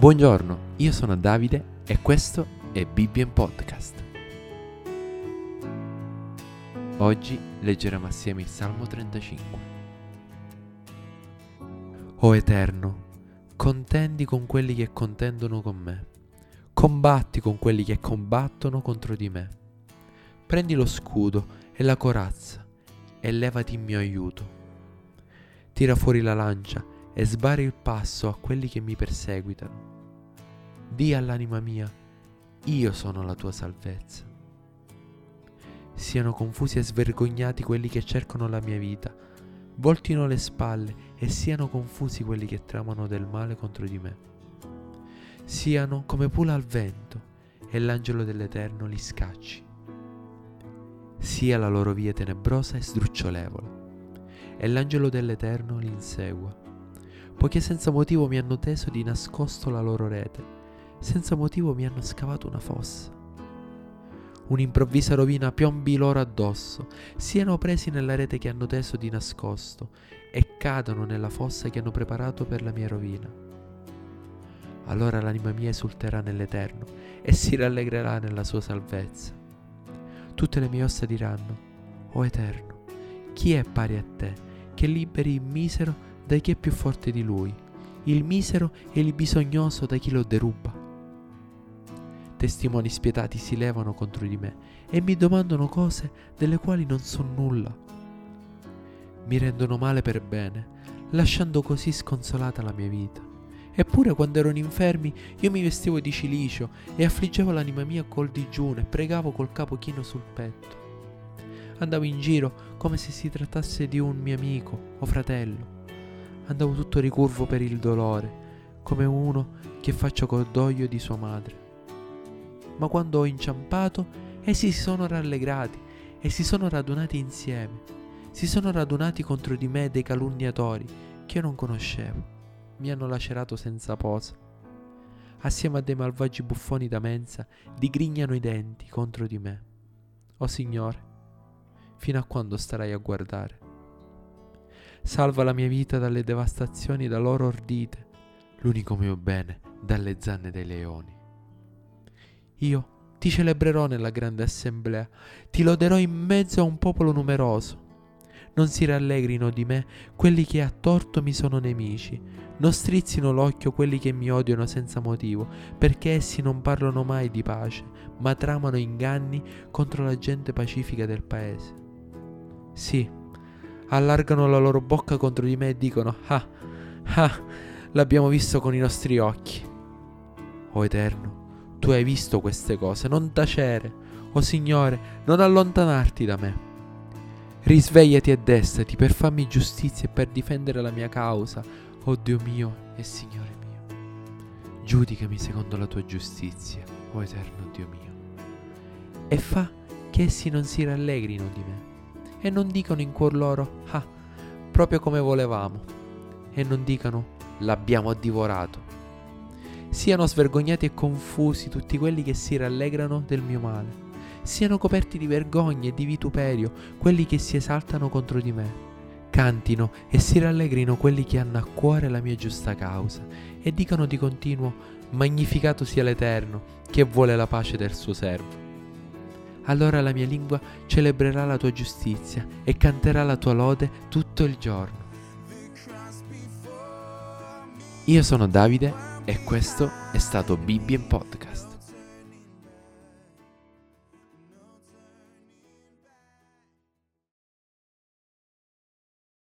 Buongiorno, io sono Davide e questo è Bibbien Podcast. Oggi leggeremo assieme il Salmo 35. O Eterno, contendi con quelli che contendono con me, combatti con quelli che combattono contro di me. Prendi lo scudo e la corazza e levati in mio aiuto. Tira fuori la lancia e sbari il passo a quelli che mi perseguitano. Dì all'anima mia, io sono la tua salvezza. Siano confusi e svergognati quelli che cercano la mia vita, voltino le spalle e siano confusi quelli che tramano del male contro di me. Siano come pula al vento e l'angelo dell'Eterno li scacci. Sia la loro via tenebrosa e sdrucciolevole, e l'angelo dell'Eterno li insegua poiché senza motivo mi hanno teso di nascosto la loro rete, senza motivo mi hanno scavato una fossa. Un'improvvisa rovina piombi loro addosso, siano presi nella rete che hanno teso di nascosto e cadano nella fossa che hanno preparato per la mia rovina. Allora l'anima mia esulterà nell'Eterno e si rallegrerà nella sua salvezza. Tutte le mie ossa diranno, O Eterno, chi è pari a te, che liberi il misero da chi è più forte di lui, il misero e il bisognoso da chi lo deruba. Testimoni spietati si levano contro di me e mi domandano cose delle quali non so nulla. Mi rendono male per bene, lasciando così sconsolata la mia vita. Eppure quando erano infermi io mi vestivo di cilicio e affliggevo l'anima mia col digiuno e pregavo col capo chino sul petto. Andavo in giro come se si trattasse di un mio amico o fratello andavo tutto ricurvo per il dolore, come uno che faccia cordoglio di sua madre. Ma quando ho inciampato, essi si sono rallegrati e si sono radunati insieme. Si sono radunati contro di me dei calunniatori che io non conoscevo. Mi hanno lacerato senza posa. Assieme a dei malvagi buffoni da mensa, digrignano i denti contro di me. O Signore, fino a quando starai a guardare? Salva la mia vita dalle devastazioni da loro ordite, l'unico mio bene dalle zanne dei leoni. Io ti celebrerò nella grande assemblea, ti loderò in mezzo a un popolo numeroso. Non si rallegrino di me quelli che a torto mi sono nemici, non strizzino l'occhio quelli che mi odiano senza motivo, perché essi non parlano mai di pace, ma tramano inganni contro la gente pacifica del paese. Sì, allargano la loro bocca contro di me e dicono, ah, ah, l'abbiamo visto con i nostri occhi. O Eterno, tu hai visto queste cose, non tacere. O Signore, non allontanarti da me. Risvegliati e destati per farmi giustizia e per difendere la mia causa, o Dio mio e Signore mio. Giudicami secondo la tua giustizia, o Eterno Dio mio. E fa che essi non si rallegrino di me e non dicano in cuor loro, ah, proprio come volevamo, e non dicano, l'abbiamo divorato. Siano svergognati e confusi tutti quelli che si rallegrano del mio male. Siano coperti di vergogna e di vituperio quelli che si esaltano contro di me. Cantino e si rallegrino quelli che hanno a cuore la mia giusta causa e dicano di continuo, magnificato sia l'Eterno che vuole la pace del suo servo allora la mia lingua celebrerà la tua giustizia e canterà la tua lode tutto il giorno. Io sono Davide e questo è stato Bibbien Podcast.